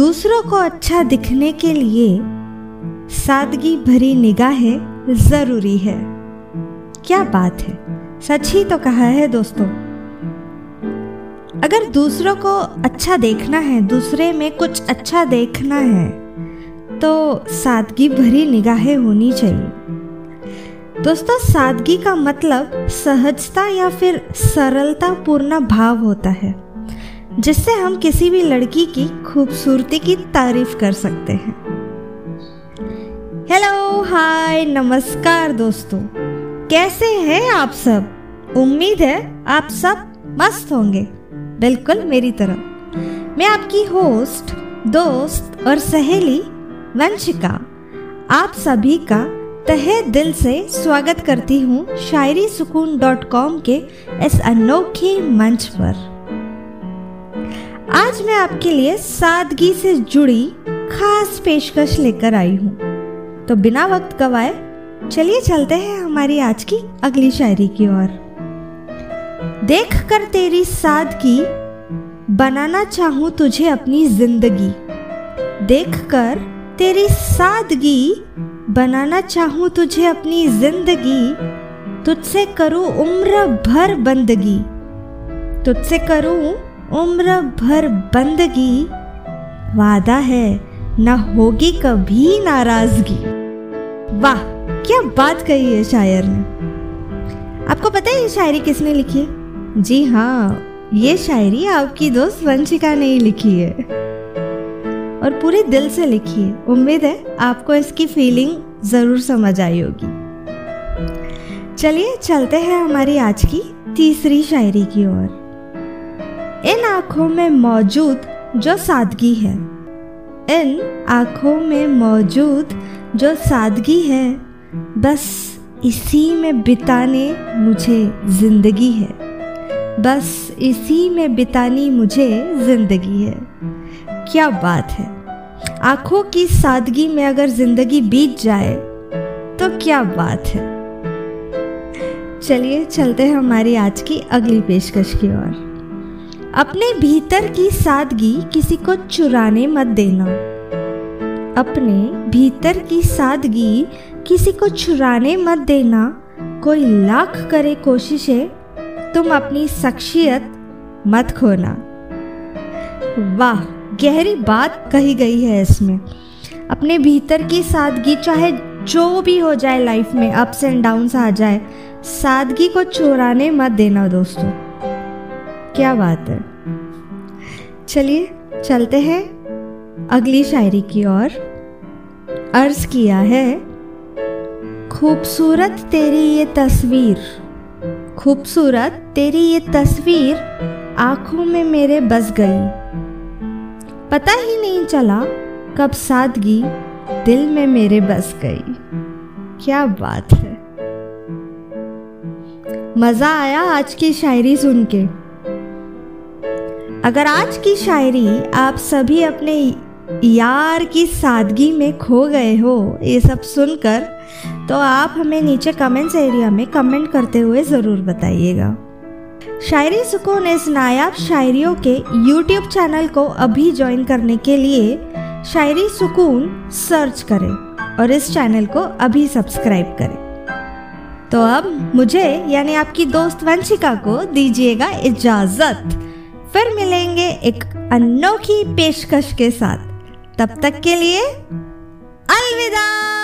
दूसरों को अच्छा दिखने के लिए सादगी भरी निगाहें ज़रूरी है। क्या बात है? सच ही तो कहा है दोस्तों। अगर दूसरों को अच्छा देखना है, दूसरे में कुछ अच्छा देखना है तो सादगी भरी निगाहें होनी चाहिए। दोस्तों, सादगी का मतलब सहजता या फिर सरलता पूर्ण भाव होता है। जिससे हम किसी भी लड़की की खूबसूरती की तारीफ़ कर सकते हैं। हेलो हाय नमस्कार दोस्तों। कैसे हैं आप सब? उम्मीद है आप सब मस्त होंगे। बिल्कुल मेरी तरह। मैं आपकी होस्ट दोस्त और सहेली वंशिका। आप सभी का तहे दिल से स्वागत करती हूँ शायरी सुकून डॉट कॉम के इस अनोखे मंच पर। आज मैं आपके लिए सादगी से जुड़ी खास पेशकश लेकर आई हूँ। तो बिना वक्त गवाए, चलिए चलते हैं हमारी आज की अगली शायरी की ओर। देख कर तेरी सादगी, बनाना चाहूँ तुझे अपनी ज़िंदगी। देख कर तेरी सादगी, बनाना चाहूँ तुझे अपनी ज़िंदगी। तुझसे करूँ उम्र भर बंदगी। तुझसे करूँ उम्र भर बंदगी। वादा है, न होगी कभी नाराज़गी। वाह, क्या बात कही है शायर ने। आपको पता है ये शायरी किसने लिखी है? जी हाँ ये शायरी आपकी दोस्त वंशिका ने ही लिखी है। और पूरे दिल से लिखी है। उम्मीद है आपको इसकी फीलिंग ज़रूर समझ आई होगी। चलिए, चलते हैं हमारी आज की तीसरी शायरी की ओर। इन आँखों में मौजूद जो सादगी है। इन आँखों में मौजूद जो सादगी है, बस इसी में बिताने मुझे ज़िंदगी है। बस इसी में बितानी मुझे ज़िंदगी है। क्या बात है। आँखों की सादगी में अगर ज़िंदगी बीत जाए तो क्या बात है। चलिए, चलते हैं हमारी आज की अगली पेशकश की ओर। अपने भीतर की सादगी किसी को चुराने मत देना। अपने भीतर की सादगी किसी को चुराने मत देना। कोई लाख करे कोशिशें, तुम अपनी शख्सियत मत खोना। वाह, गहरी बात कही गई है इसमें। अपने भीतर की सादगी, चाहे जो भी हो जाए लाइफ में अप्स एंड डाउन्स आ जाए, सादगी को चुराने मत देना दोस्तों। क्या बात है। चलिए, चलते हैं अगली शायरी की ओर। अर्ज़ किया है, खूबसूरत तेरी ये तस्वीर, खूबसूरत तेरी ये तस्वीर आँखों में मेरे बस गई। पता ही नहीं चला कब सादगी दिल में मेरे बस गई। क्या बात है। मज़ा आया आज की शायरी सुन के। अगर आज की शायरी आप सभी अपने यार की सादगी में खो गए हो, ये सब सुनकर तो आप हमें नीचे कमेंट्स एरिया में कमेंट करते हुए ज़रूर बताइएगा। शायरी सुकून इस नायाब शायरियों के यूट्यूब चैनल को अभी ज्वाइन करने के लिए शायरी सुकून सर्च करें और इस चैनल को अभी सब्सक्राइब करें। तो अब मुझे, यानी आपकी दोस्त वंशिका को दीजिएगा इजाज़त। फिर मिलेंगे एक अनोखी पेशकश के साथ। तब तक के लिए अलविदा।